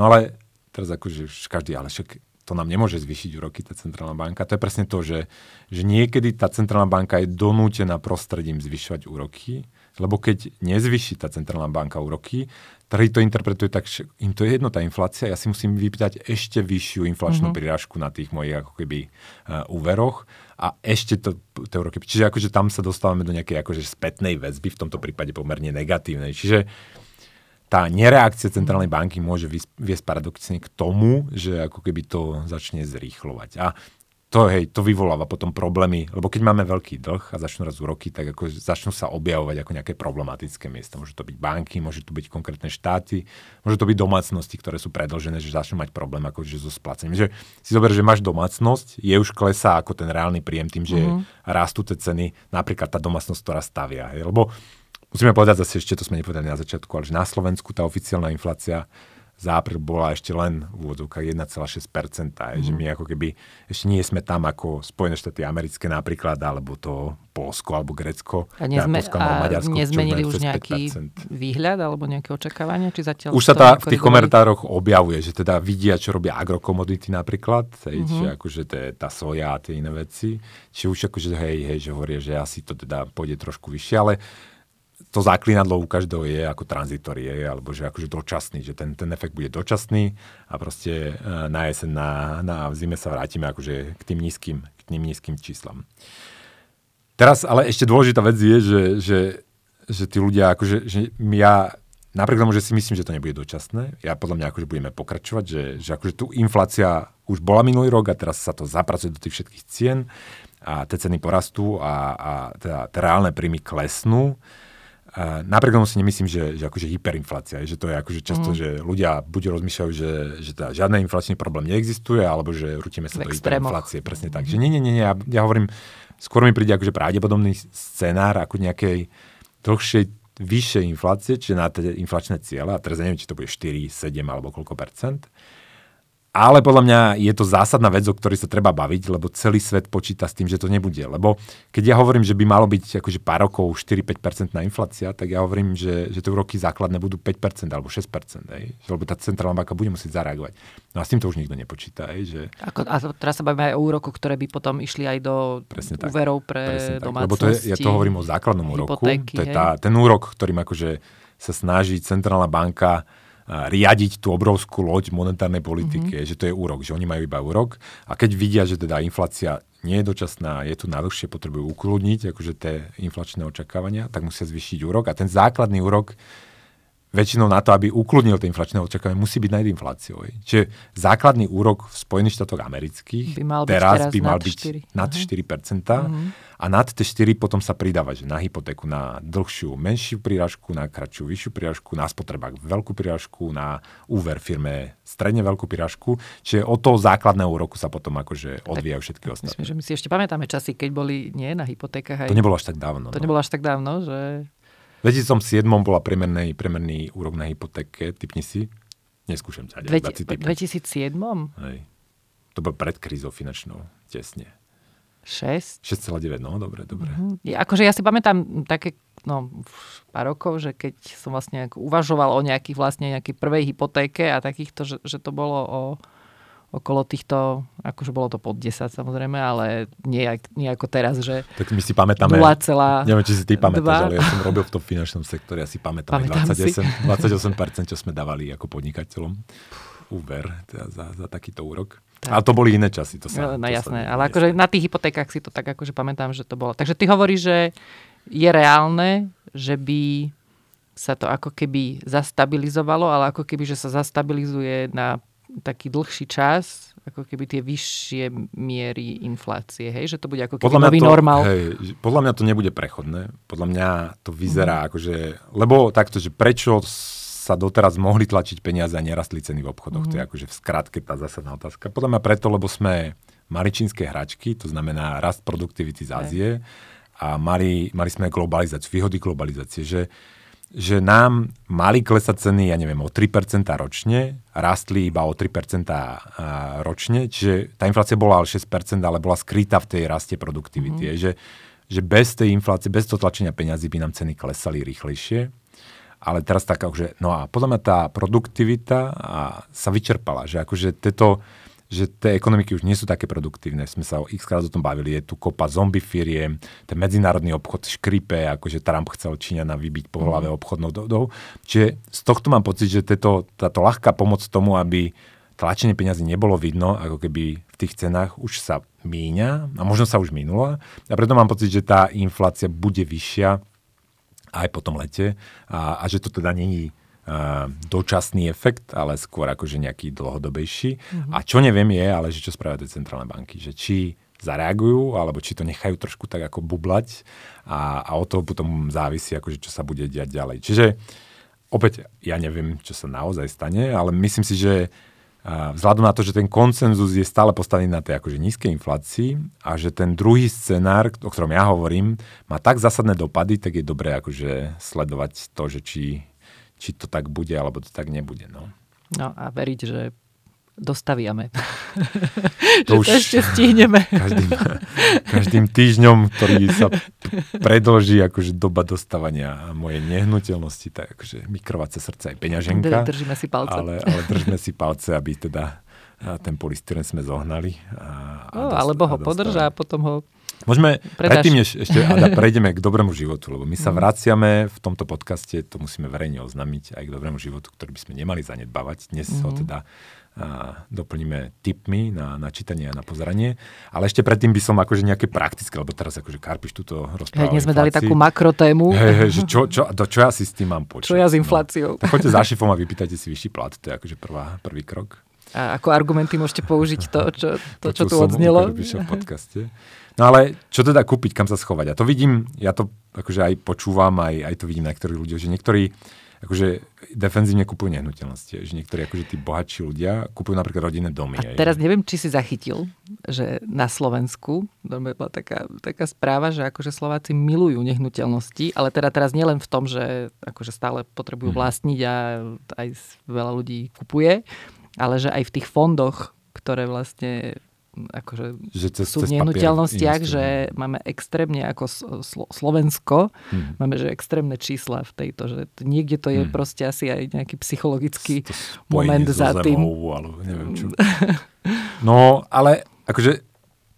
No ale teraz akože každý, ale však to nám nemôže zvýšiť úroky tá centrálna banka. To je presne to, že, že niekedy tá centrálna banka je donútená prostredím zvyšovať úroky, lebo keď nezvyší tá centrálna banka úroky, trhy to interpretuje tak, že im to je jedno tá inflácia, ja si musím vypýtať ešte vyššiu inflačnú mm-hmm. prirážku na tých mojich ako keby uh, úveroch a ešte to, tie úroky. Čiže akože tam sa dostávame do nejakej akože spätnej väzby, v tomto prípade pomerne negatívnej. Čiže tá nereakcia centrálnej banky môže viesť paradoxne k tomu, že ako keby to začne zrýchlovať. A to, hej, to vyvoláva potom problémy, lebo keď máme veľký dlh a začnú raz úroky, tak ako začnú sa objavovať ako nejaké problematické miesta. Môžu to byť banky, môžu to byť konkrétne štáty, môžu to byť domácnosti, ktoré sú predlžené, že začnú mať problém ako že so splacením. Že si zober, že máš domácnosť, je už klesá ako ten reálny príjem tým, že mm-hmm. rastú tie ceny, napríklad tá domácnosť, ktorá stavia. Hej, lebo Musíme povedať zase ešte, to sme nepovedali na začiatku, ale že na Slovensku tá oficiálna inflácia za apríl bola ešte len v úvodzovkách 1,6%. Mm. Že my ako keby ešte nie sme tam ako Spojené štáty americké napríklad, alebo to Polsko alebo Grecko. A, nezme, Polsko, a Maďarsko, nezmenili už nejaký 5%. výhľad alebo nejaké očakávania? Či zatiaľ už sa tá v tých komentároch objavuje, že teda vidia, čo robia agrokomodity napríklad, hej, mm-hmm. že akože tá soja a tie iné veci. Či už akože hej, hej, že hovoria, že asi to teda pôjde trošku vyššie, ale to záklinadlo u každého je ako tranzitorie, alebo že akože dočasný, že ten, ten efekt bude dočasný a proste e, na jeseň, na, na v zime sa vrátime akože k tým nízkym, k tým nízkym číslam. Teraz ale ešte dôležitá vec je, že, že, že tí ľudia, akože, že ja napriek tomu, že si myslím, že to nebude dočasné, ja podľa mňa akože budeme pokračovať, že, že akože tu inflácia už bola minulý rok a teraz sa to zapracuje do tých všetkých cien a tie ceny porastú a, a teda, reálne príjmy klesnú napriek tomu si nemyslím, že, že akože hyperinflácia, že to je akože často, mm. že ľudia buď rozmýšľajú, že, že teda žiadny inflačný problém neexistuje, alebo že rutíme sa do hyperinflácie. Presne tak. Že nie, nie, nie, ja, ja hovorím, skôr mi príde akože pravdepodobný scenár ako nejakej dlhšej, vyššej inflácie, čiže na tie inflačné ciele, a teraz neviem, či to bude 4, 7 alebo koľko percent, ale podľa mňa je to zásadná vec, o ktorej sa treba baviť, lebo celý svet počíta s tým, že to nebude. Lebo keď ja hovorím, že by malo byť akože pár rokov 4-5% na inflácia, tak ja hovorím, že, že tie úroky základné budú 5% alebo 6%. Hej? Lebo tá centrálna banka bude musieť zareagovať. No a s tým to už nikto nepočíta. Hej? Že... Ako, a teraz sa bavíme aj o úrokoch, ktoré by potom išli aj do Presne úverov pre domácnosti. Lebo to je, ja to hovorím o základnom úroku. To je tá, ten úrok, ktorým akože sa snaží centrálna banka riadiť tú obrovskú loď monetárnej politiky, mm-hmm. že to je úrok, že oni majú iba úrok a keď vidia, že teda inflácia nie je dočasná, je tu najdlhšie, potrebujú ukludniť akože tie inflačné očakávania, tak musia zvýšiť úrok a ten základný úrok väčšinou na to, aby ukludnil tie inflačné očakávania, musí byť nad infláciou. Čiže základný úrok v Spojených štátoch amerických by mal teraz, teraz by mal nad byť 4. nad 4%. Uh-huh a nad tie 4 potom sa pridáva, že na hypotéku na dlhšiu, menšiu príražku, na kratšiu, vyššiu príražku, na spotrebách veľkú príražku, na úver firme stredne veľkú príražku. Čiže od toho základného úroku sa potom akože odvíjajú všetky ostatné. Myslím, že my si ešte pamätáme časy, keď boli nie na hypotékach. Aj... To nebolo až tak dávno. To no. nebolo až tak dávno, že... V 2007 bola priemerný, priemerný úrok na hypotéke, typni si. Neskúšam ťa. 2007? Hej. To bol pred krízou finančnou, tesne. 6. 6,9, no dobre, dobre. Uh-huh. Ja, akože ja si pamätám také no, pár rokov, že keď som vlastne uvažoval o nejakých vlastne nejakej prvej hypotéke a takýchto, že, že to bolo o okolo týchto, akože bolo to pod 10 samozrejme, ale nie, nie ako teraz, že Tak my si pamätáme, 0, neviem, či si ty pamätáš, ale ja som robil v tom finančnom sektore, ja si pamätám, Pamätám 28, si. 28%, čo sme dávali ako podnikateľom úver teda za, za takýto úrok. Tak. Ale to boli iné časy. To sa, no, no to jasné, sa ale akože na tých hypotékach si to tak akože pamätám, že to bolo. Takže ty hovoríš, že je reálne, že by sa to ako keby zastabilizovalo, ale ako keby, že sa zastabilizuje na taký dlhší čas, ako keby tie vyššie miery inflácie, hej? Že to bude ako keby podľa nový to, normál. Hej, podľa mňa to nebude prechodné. Podľa mňa to vyzerá mm. akože... Lebo takto, že prečo sa doteraz mohli tlačiť peniaze a nerastli ceny v obchodoch. Mm. To je mhm. akože v skratke tá zásadná otázka. Podľa mňa preto, lebo sme mali čínske hračky, to znamená rast produktivity z Ázie a mali, mali sme globalizáciu, výhody globalizácie, že, že nám mali klesať ceny, ja neviem, o 3% ročne, rastli iba o 3% ročne, čiže tá inflácia bola ale 6%, ale bola skrytá v tej raste produktivity. Mm. Že, že bez tej inflácie, bez toho tlačenia peňazí by nám ceny klesali rýchlejšie ale teraz tak, že no a podľa mňa tá produktivita a, sa vyčerpala, že akože tieto, že tie ekonomiky už nie sú také produktívne. Sme sa x krát o tom bavili, je tu kopa zombie firiem, ten medzinárodný obchod škripe, akože Trump chcel Číňana vybiť po hlave mm. obchodnou dohodou. Čiže z tohto mám pocit, že tieto, táto ľahká pomoc tomu, aby tlačenie peňazí nebolo vidno, ako keby v tých cenách už sa míňa a možno sa už minula. A preto mám pocit, že tá inflácia bude vyššia aj po tom lete a, a že to teda není uh, dočasný efekt, ale skôr akože nejaký dlhodobejší. Mm-hmm. A čo neviem je, ale že čo spravia tie centrálne banky, že či zareagujú, alebo či to nechajú trošku tak ako bublať a, a o to potom závisí, akože čo sa bude diať ďalej. Čiže opäť ja neviem, čo sa naozaj stane, ale myslím si, že vzhľadom na to, že ten koncenzus je stále postavený na tej akože nízkej inflácii a že ten druhý scenár, o ktorom ja hovorím, má tak zásadné dopady, tak je dobré akože sledovať to, že či, či to tak bude, alebo to tak nebude. No, no a veriť, že dostaviame. To, už to ešte stihneme. Každým, každým týždňom, ktorý sa predlží akože doba dostávania mojej nehnuteľnosti, tak akože mi krváca srdce aj peňaženka. Držíme si palce. Ale, ale držíme si palce, aby teda ten polystyren sme zohnali. A, a no, dost, alebo ho podrža a potom ho Môžeme, predtým, než ešte Ada, prejdeme k dobrému životu, lebo my sa mhm. vraciame v tomto podcaste, to musíme verejne oznámiť, aj k dobrému životu, ktorý by sme nemali zanedbávať. Dnes mm-hmm. ho mhm. teda a doplníme tipmi na, na čítanie a na pozeranie. Ale ešte predtým by som akože nejaké praktické, lebo teraz akože Karpiš túto rozprával. Hej, sme dali takú makrotému. Hej, hej, že čo, čo, do, čo ja si s tým mám počať? Čo ja s infláciou? No. Choďte za šifom a vypýtajte si vyšší plat, to je akože prvá, prvý krok. A ako argumenty môžete použiť to, čo, to, to čo tu odznelo. v podcaste. No ale čo teda kúpiť, kam sa schovať? A to vidím, ja to akože aj počúvam, aj, aj to vidím na niektorých ľuďoch, že niektorí akože defenzívne kupujú nehnuteľnosti. Že niektorí akože tí bohatší ľudia kupujú napríklad rodinné domy. A teraz neviem, či si zachytil, že na Slovensku bola taká, taká správa, že akože Slováci milujú nehnuteľnosti, ale teda teraz nielen v tom, že akože stále potrebujú mhm. vlastniť a aj veľa ľudí kupuje, ale že aj v tých fondoch, ktoré vlastne akože že cez, sú v nehnuteľnostiach, že máme extrémne ako Slo- Slovensko, hmm. máme že extrémne čísla v tejto, že niekde to je hmm. proste asi aj nejaký psychologický moment za tým. ale neviem čo. No, ale akože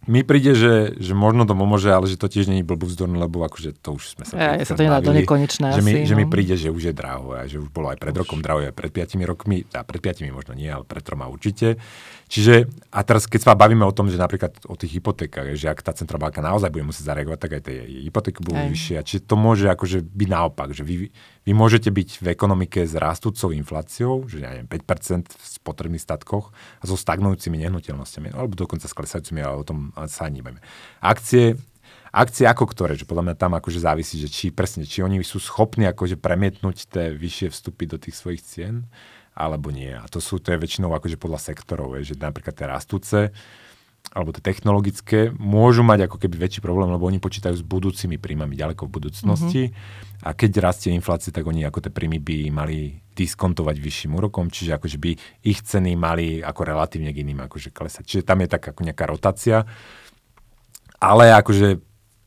mi príde, že, že možno to pomôže, ale že to tiež je blbúzdorné, lebo akože to už sme sa ja, sa to nedá do nekonečná že, asi, mi, no. že mi príde, že už je draho a že už bolo aj pred už. rokom draho, aj pred piatimi rokmi, a pred piatimi možno nie, ale pred troma určite. Čiže, a teraz keď sa bavíme o tom, že napríklad o tých hypotékach, že ak tá centrálna banka naozaj bude musieť zareagovať, tak aj tie hypotéky budú vyššie. A čiže to môže akože byť naopak, že vy, vy môžete byť v ekonomike s rastúcou infláciou, že ja neviem, 5% v spotrebných statkoch a so stagnujúcimi nehnuteľnosťami, alebo dokonca s klesajúcimi, ale o tom sa ani Akcie, akcie ako ktoré, že podľa mňa tam akože závisí, že či presne, či oni sú schopní akože premietnúť tie vyššie vstupy do tých svojich cien alebo nie. A to sú, to je väčšinou akože podľa sektorov, je, že napríklad tie rastúce, alebo tie technologické, môžu mať ako keby väčší problém, lebo oni počítajú s budúcimi príjmami ďaleko v budúcnosti. Mm-hmm. A keď rastie inflácia, tak oni ako tie príjmy by mali diskontovať vyšším úrokom, čiže akože by ich ceny mali ako relatívne k iným akože klesať. Čiže tam je tak ako nejaká rotácia. Ale akože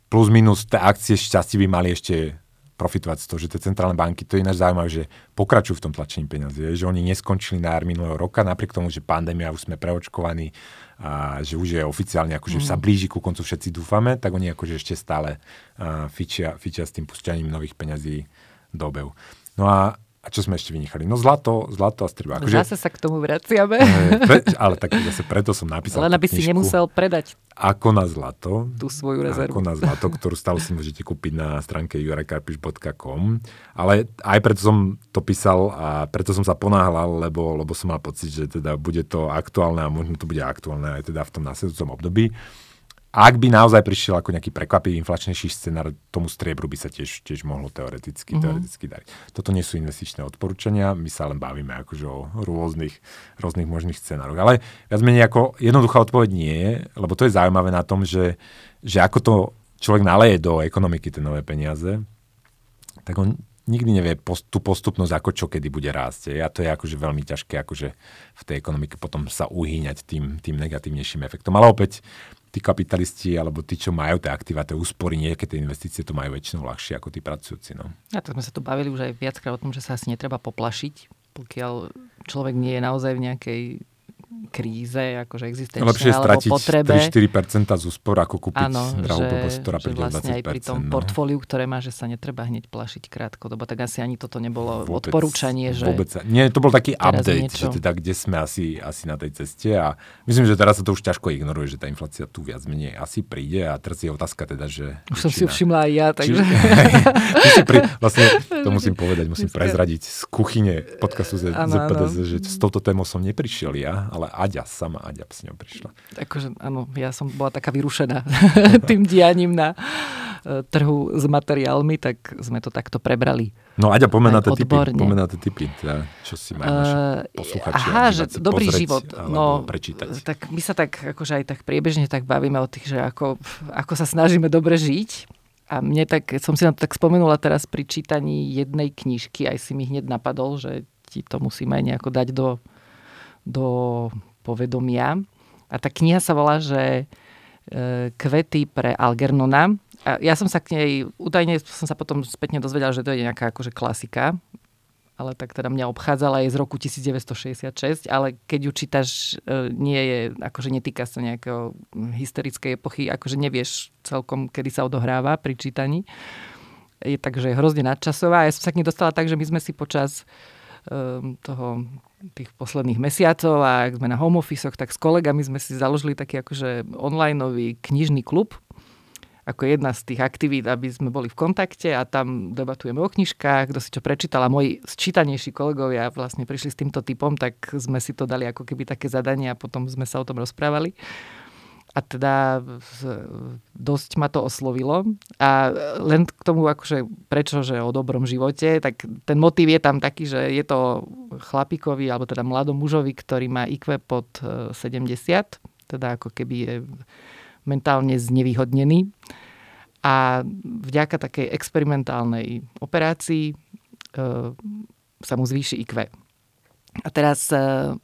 plus minus tie akcie šťastie by mali ešte profitovať z toho, že tie centrálne banky, to je ináč zaujímavé, že pokračujú v tom tlačení peniazy, že oni neskončili na minulého roka, napriek tomu, že pandémia už sme preočkovaní a že už je oficiálne, akože mm. sa blíži ku koncu, všetci dúfame, tak oni akože ešte stále uh, fičia, fičia s tým pušťaním nových peňazí do obehu. No a a čo sme ešte vynechali? No zlato, zlato a striebro. Akože, zase sa k tomu vraciame. Pre, ale tak zase preto som napísal Len aby si nemusel predať ako na zlato. Tú svoju rezervu. Ako na zlato, ktorú stále si môžete kúpiť na stránke jurakarpiš.com. Ale aj preto som to písal a preto som sa ponáhľal, lebo, lebo som mal pocit, že teda bude to aktuálne a možno to bude aktuálne aj teda v tom následujúcom období. Ak by naozaj prišiel ako nejaký prekvapivý inflačnejší scenár, tomu striebru by sa tiež, tiež mohlo teoreticky, mm-hmm. teoreticky dariť. Toto nie sú investičné odporúčania, my sa len bavíme akože o rôznych, rôznych možných scenároch. Ale viac menej ako jednoduchá odpoveď nie je, lebo to je zaujímavé na tom, že, že ako to človek naleje do ekonomiky tie nové peniaze, tak on nikdy nevie post, tú postupnosť, ako čo kedy bude rásť. A to je akože veľmi ťažké akože v tej ekonomike potom sa uhýňať tým, tým negatívnejším efektom. Ale opäť tí kapitalisti alebo tí, čo majú tie aktíva, tie úspory, niekedy tie investície to majú väčšinou ľahšie ako tí pracujúci. No. A tak sme sa tu bavili už aj viackrát o tom, že sa asi netreba poplašiť, pokiaľ človek nie je naozaj v nejakej kríze, akože existenčnej Lepšie alebo potrebe. 3-4% z úspor, ako kúpiť áno, drahú blbosť, ktorá že vlastne 20%, aj pri tom no. portfóliu, ktoré má, že sa netreba hneď plašiť krátkodobo, tak asi ani toto nebolo vôbec, odporúčanie, že... Vôbec. Nie, to bol taký update, niečo... že teda kde sme asi, asi na tej ceste a myslím, že teraz sa to už ťažko ignoruje, že tá inflácia tu viac menej asi príde a teraz je otázka teda, že... Už som si všimla aj ja, takže... Či, pri, vlastne, to musím povedať, musím prezradiť z kuchyne podcastu z, ano, ZPDZ, že s touto témou som neprišiel ja, ale Aďa, sama Aďa s ňou prišla. Akože, áno, ja som bola taká vyrušená tým dianím na uh, trhu s materiálmi, tak sme to takto prebrali. No Aďa, pomená tie typy, pomená tie typy teda, čo si majú naši uh, posluchači. Aha, že dobrý pozrieť, život. No, prečítať. Tak my sa tak, akože aj tak priebežne tak bavíme o tých, že ako, ako sa snažíme dobre žiť. A mne tak, som si na to tak spomenula teraz pri čítaní jednej knižky, aj si mi hneď napadol, že ti to musíme aj nejako dať do do povedomia. A tá kniha sa volá, že e, Kvety pre Algernona. A ja som sa k nej, údajne som sa potom spätne dozvedel, že to je nejaká akože klasika, ale tak teda mňa obchádzala aj z roku 1966, ale keď ju čítaš, e, nie je, akože netýka sa nejakého hysterickej epochy, akože nevieš celkom, kedy sa odohráva pri čítaní. Je takže hrozne nadčasová. Ja som sa k nej dostala tak, že my sme si počas um, toho tých posledných mesiacov a ak sme na home office tak s kolegami sme si založili taký akože online knižný klub, ako jedna z tých aktivít, aby sme boli v kontakte a tam debatujeme o knižkách, kto si čo prečítal a moji sčítanejší kolegovia vlastne prišli s týmto typom, tak sme si to dali ako keby také zadanie a potom sme sa o tom rozprávali. A teda dosť ma to oslovilo. A len k tomu, akože prečo, že o dobrom živote, tak ten motív je tam taký, že je to chlapíkovi, alebo teda mladom mužovi, ktorý má IQ pod 70, e, teda ako keby je mentálne znevýhodnený. A vďaka takej experimentálnej operácii e, sa mu zvýši IQ. A teraz, uh,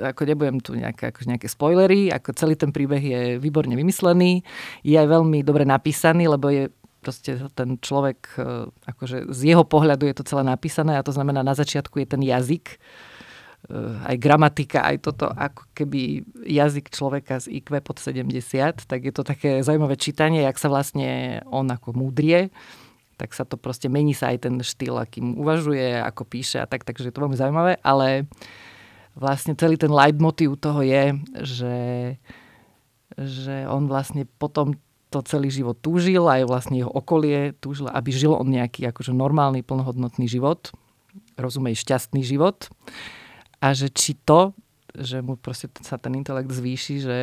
ako nebudem tu nejaké, ako nejaké spoilery, ako celý ten príbeh je výborne vymyslený, je aj veľmi dobre napísaný, lebo je proste ten človek, uh, akože z jeho pohľadu je to celé napísané a to znamená, na začiatku je ten jazyk, aj gramatika, aj toto, ako keby jazyk človeka z IQ pod 70, tak je to také zaujímavé čítanie, jak sa vlastne on ako múdrie tak sa to proste mení sa aj ten štýl, akým uvažuje, ako píše a tak, takže je to veľmi zaujímavé, ale vlastne celý ten leitmotiv toho je, že, že on vlastne potom to celý život túžil, aj vlastne jeho okolie túžil, aby žil on nejaký akože normálny, plnohodnotný život, rozumej, šťastný život. A že či to, že mu proste sa ten intelekt zvýši, že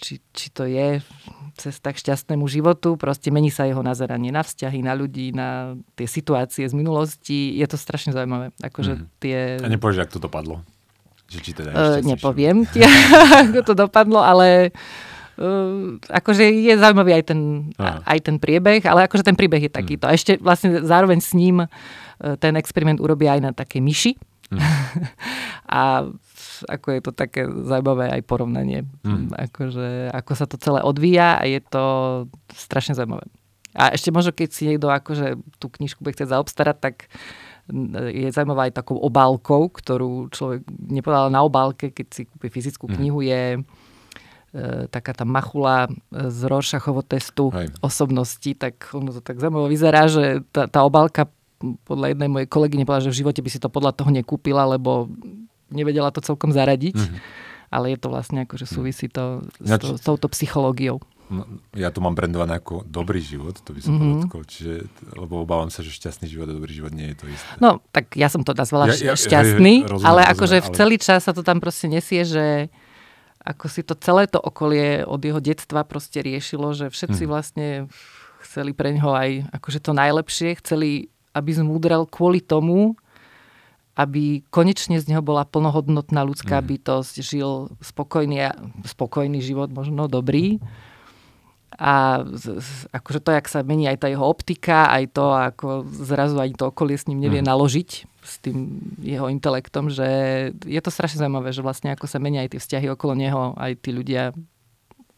či, či to je cesta k šťastnému životu, proste mení sa jeho nazeranie na vzťahy, na ľudí, na tie situácie z minulosti. Je to strašne zaujímavé. Akože mm. tie... A nepovieš, ako to dopadlo? Že či teda uh, nepoviem ti, ako to dopadlo, ale uh, akože je zaujímavý aj ten, aj ten priebeh, ale akože ten príbeh je takýto. Mm. A ešte vlastne zároveň s ním uh, ten experiment urobia aj na také myši. Mm. a ako je to také zaujímavé aj porovnanie. Mm. Akože, ako sa to celé odvíja a je to strašne zaujímavé. A ešte možno, keď si niekto akože tú knižku bude chcieť zaobstarať, tak je zaujímavá aj takou obálkou, ktorú človek nepovedal na obálke, keď si kúpi fyzickú mm. knihu, je e, taká tá machula z Rorschachovho testu Hej. osobnosti, tak ono to tak zaujímavé vyzerá, že tá, tá obálka podľa jednej mojej kolegyne povedala, že v živote by si to podľa toho nekúpila, lebo nevedela to celkom zaradiť. Mm-hmm. Ale je to vlastne ako, že súvisí to s, to, s touto psychológiou. No, ja to mám brandované ako dobrý život, to by som mm-hmm. podotkol, čiže, lebo obávam sa, že šťastný život a dobrý život nie je to isté. No, tak ja som to nazvala ja, ja, šťastný, ja, ja, rozumiem, ale akože v celý čas sa to tam proste nesie, že ako si to celé to okolie od jeho detstva proste riešilo, že všetci mm. vlastne chceli pre ňoho aj akože to najlepšie, chceli, aby zmúdrel kvôli tomu, aby konečne z neho bola plnohodnotná ľudská mm. bytosť, žil spokojný, spokojný život, možno dobrý. A akože to, jak sa mení aj tá jeho optika, aj to, ako zrazu ani to okolie s ním nevie mm. naložiť, s tým jeho intelektom, že je to strašne zaujímavé, že vlastne ako sa menia aj tie vzťahy okolo neho, aj tí ľudia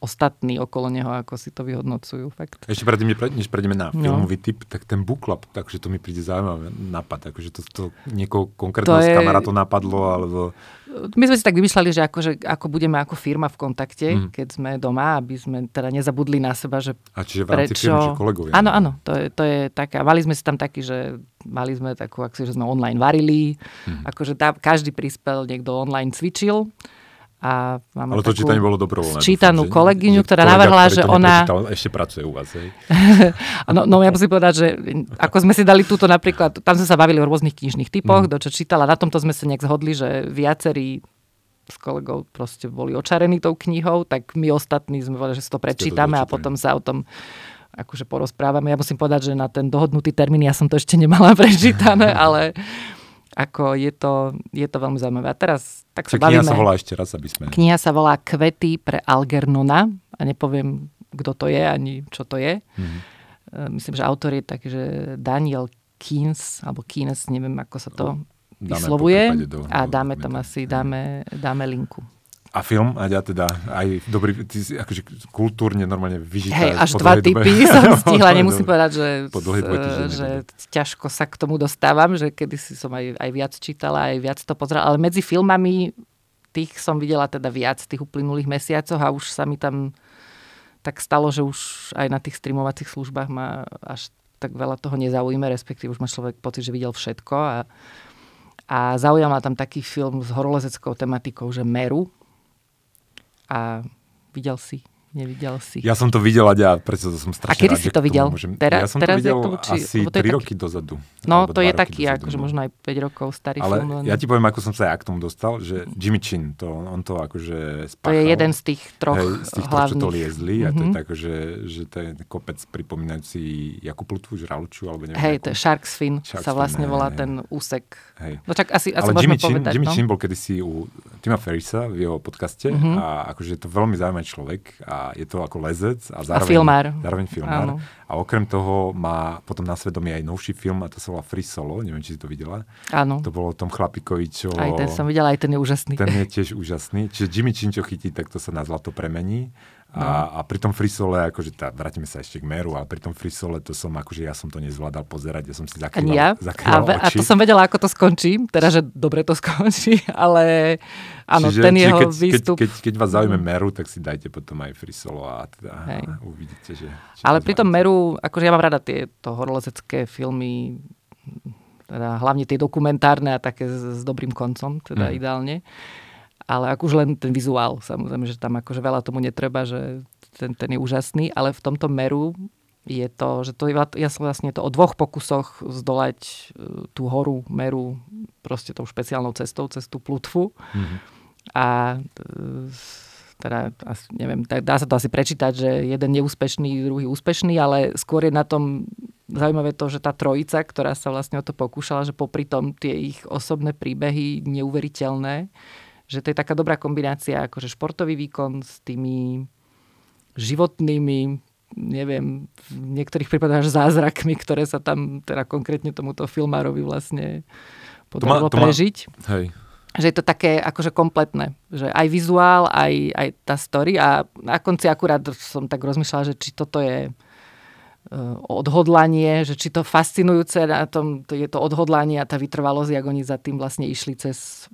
ostatní okolo neho, ako si to vyhodnocujú. Fakt. Ešte predtým, než prejdeme na filmový no. typ, tak ten book club, takže to mi príde zaujímavý nápad. Akože to, to niekoho konkrétneho to z kamarátov napadlo, alebo... My sme si tak vymýšľali, že akože, ako budeme ako firma v kontakte, mm. keď sme doma, aby sme teda nezabudli na seba, že A čiže v rámci prečo... firmy, že kolegovia. Áno, áno, to je, to je taká. Mali sme si tam taký, že mali sme takú akciu, že sme online varili, mm. akože tá, každý prispel, niekto online cvičil a máme Ale to čítanie bolo dobrovoľné. Čítanú kolegyňu, ktorá navrhla, že ona... ešte pracuje u vás, hej? no, no ja musím povedať, že ako sme si dali túto napríklad, tam sme sa bavili o rôznych knižných typoch, mm. do čo čítala, na tomto sme sa nejak zhodli, že viacerí s kolegou proste boli očarení tou knihou, tak my ostatní sme povedali, že si to prečítame to a potom sa o tom akože porozprávame. Ja musím povedať, že na ten dohodnutý termín ja som to ešte nemala prečítané, ale ako je to, je to veľmi zaujímavé. A teraz tak sa bavíme. Kniha sa volá ešte raz, aby sme... Kniha sa volá Kvety pre Algernona a nepoviem, kto to je, ani čo to je. Mm-hmm. Myslím, že autor je takže Daniel Keynes, alebo Keynes, neviem, ako sa to dáme vyslovuje. Do, a dáme tam asi, dáme, dáme linku. A film, a ja teda aj dobrý, ty si akože kultúrne normálne vyžitá. Hej, až dva typy som stihla, nemusím povedať, že, po týždne, že ťažko sa k tomu dostávam, že kedy si som aj, aj viac čítala, aj viac to pozerala, ale medzi filmami tých som videla teda viac tých uplynulých mesiacoch a už sa mi tam tak stalo, že už aj na tých streamovacích službách ma až tak veľa toho nezaujíma, respektíve už má človek pocit, že videl všetko a, a zaujal ma tam taký film s horolezeckou tematikou, že Meru, a videl si Nevidel si. Ja som to videl a ja preto som strašne A kedy rád, si to videl? Môžem... Teraz, ja som teraz to videl tomu, či... asi 3 taký... roky dozadu. No, to je taký, dozadu, akože no. možno aj 5 rokov starý Ale film. Ale ja ti poviem, ako som sa aj k tomu dostal, že Jimmy Chin, to, on to akože spáchal. To je jeden z tých troch hej, z tých hlavných. troch, čo to liezli. Mm-hmm. A to je mhm. tak, že, že to je kopec pripomínajúci Jakuplutu, Žraloču, alebo neviem. Hej, to je Shark's Fin, Shark's sa vlastne volá ten úsek. Hej. No čak asi, asi Jimmy Chin, povedať, Jimmy no? Chin bol kedysi u Tima Ferrisa v jeho podcaste mm-hmm. a akože je to veľmi zaujímavý človek a je to ako lezec a zároveň, a filmár. zároveň filmár. Áno. A okrem toho má potom na svedomí aj novší film a to sa volá Free Solo, neviem, či si to videla. Áno. To bolo o tom chlapikovi, čo... Aj ten som videla, aj ten je úžasný. Ten je tiež úžasný. Čiže Jimmy Chin, čo chytí, tak to sa na zlato premení. A, no. a pri tom frisole, akože tá, vrátime sa ešte k meru, a pri tom frisole to som, akože ja som to nezvládal pozerať, ja som si zakrýval, ja? zakrýval a, oči. A to som vedela, ako to skončí, teda, že dobre to skončí, ale áno, čiže, ten čiže jeho keď, výstup... Keď, keď, keď vás zaujíme mm. meru, tak si dajte potom aj frisolo a, teda, a uvidíte, že... Ale pri tom meru, akože ja mám rada tieto horolezecké filmy, teda hlavne tie dokumentárne a také s, s dobrým koncom, teda mm. ideálne ale ako už len ten vizuál, samozrejme, že tam akože veľa tomu netreba, že ten, ten je úžasný, ale v tomto meru je to, že to je vlastne to o dvoch pokusoch zdolať e, tú horu, meru proste tou špeciálnou cestou, cez tú plutvu. Mm-hmm. A e, teda, neviem, dá sa to asi prečítať, že jeden neúspešný, druhý úspešný, ale skôr je na tom zaujímavé to, že tá trojica, ktorá sa vlastne o to pokúšala, že popri tom tie ich osobné príbehy neuveriteľné, že to je taká dobrá kombinácia, akože športový výkon s tými životnými, neviem, v niektorých prípadoch až zázrakmi, ktoré sa tam teda konkrétne tomuto filmárovi vlastne podarilo to má, to prežiť. Má, hej. Že je to také akože kompletné. Že aj vizuál, aj, aj tá story. A na konci akurát som tak rozmýšľala, že či toto je e, odhodlanie, že či to fascinujúce na tom, to je to odhodlanie a tá vytrvalosť, jak oni za tým vlastne išli cez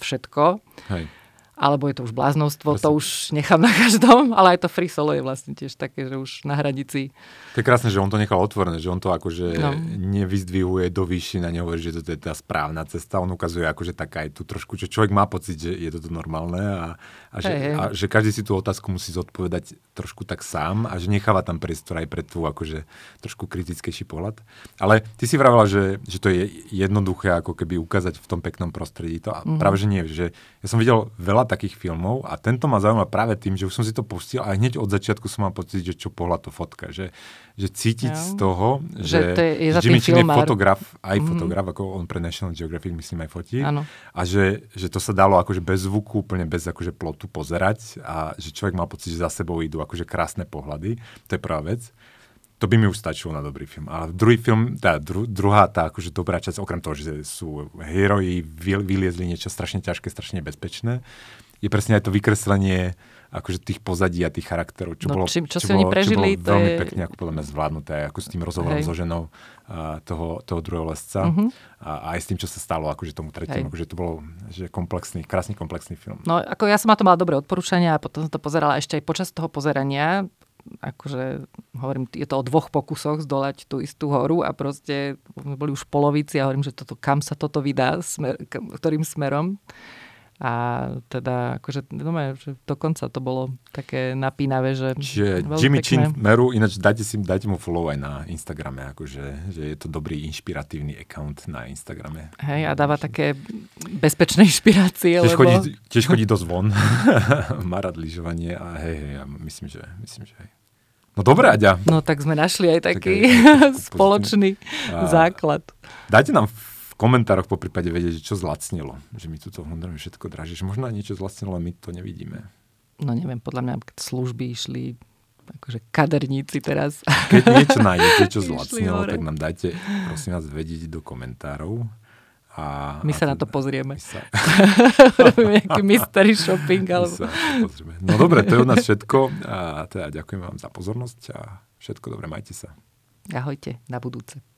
všetko. Hej. Alebo je to už bláznostvo, to už nechám na každom, ale aj to free solo je vlastne tiež také, že už na hranici. To je krásne, že on to nechal otvorené, že on to akože no. nevyzdvihuje do výši na nehovorí, že to je tá správna cesta, on ukazuje akože taká aj tu trošku, že človek má pocit, že je toto normálne a, a, že, hey, hey. a že každý si tú otázku musí zodpovedať trošku tak sám a že necháva tam priestor aj pre tú akože trošku kritickejší pohľad. Ale ty si vravila, že, že to je jednoduché ako keby ukázať v tom peknom prostredí. To, a mm-hmm. práve, že nie, že ja som videl veľa takých filmov a tento ma zaujíma práve tým, že už som si to pustil a hneď od začiatku som mal pocit, že čo pohľad to fotka. Že, že cítiť ja. z toho, že, že, to je, je Jimmy Chin je fotograf, aj mm. fotograf, ako on pre National Geographic myslím aj fotí. Ano. A že, že to sa dalo akože bez zvuku, úplne bez akože plotu pozerať a že človek mal pocit, že za sebou idú akože krásne pohľady. To je prvá vec to by mi už stačilo na dobrý film. A druhý film, tá dru, druhá tá akože dobrá časť, okrem toho, že sú heroji, vyliezli niečo strašne ťažké, strašne bezpečné, je presne aj to vykreslenie akože tých pozadí a tých charakterov, čo, no, bolo, čím, čo, čo, si bolo, prežili, čo bolo veľmi je... pekne ako podľa mňa zvládnuté, ako s tým rozhovorom so ženou a toho, toho druhého lesca uh-huh. a, a aj s tým, čo sa stalo akože tomu tretiemu, akože to bolo že komplexný, krásny komplexný film. No ako ja som na to mala dobré odporúčania a potom som to pozerala ešte aj počas toho pozerania, akože hovorím, je to o dvoch pokusoch zdolať tú istú horu a proste boli už v polovici a hovorím, že toto, kam sa toto vydá, smer, ktorým smerom. A teda akože, no, že dokonca to bolo také napínavé, že... Čiže Jimmy. Chin Meru, ináč dajte, si, dajte mu follow aj na Instagrame, akože, že je to dobrý inšpiratívny account na Instagrame. Hej, a dáva také bezpečné inšpirácie, tiež lebo... Chodí, tiež chodí dosť von, má rád lyžovanie a hej, hej, ja myslím, že, myslím, že hej. No dobré, Aďa. No tak sme našli aj taký spoločný a základ. Dajte nám v komentároch po prípade vedieť, čo zlacnilo. Že my tu honorujeme všetko draží. Že možno niečo zlacnilo, ale my to nevidíme. No neviem, podľa mňa služby išli akože kaderníci teraz. Keď niečo nájdete, čo zlacnilo, tak nám dajte, prosím vás, vedieť do komentárov. A, my a sa teda, na to pozrieme. Sa... Robíme nejaký mystery shopping. Alebo... Sa no dobre, to je od nás všetko. A teda ďakujem vám za pozornosť a všetko dobre, majte sa. Ahojte, na budúce.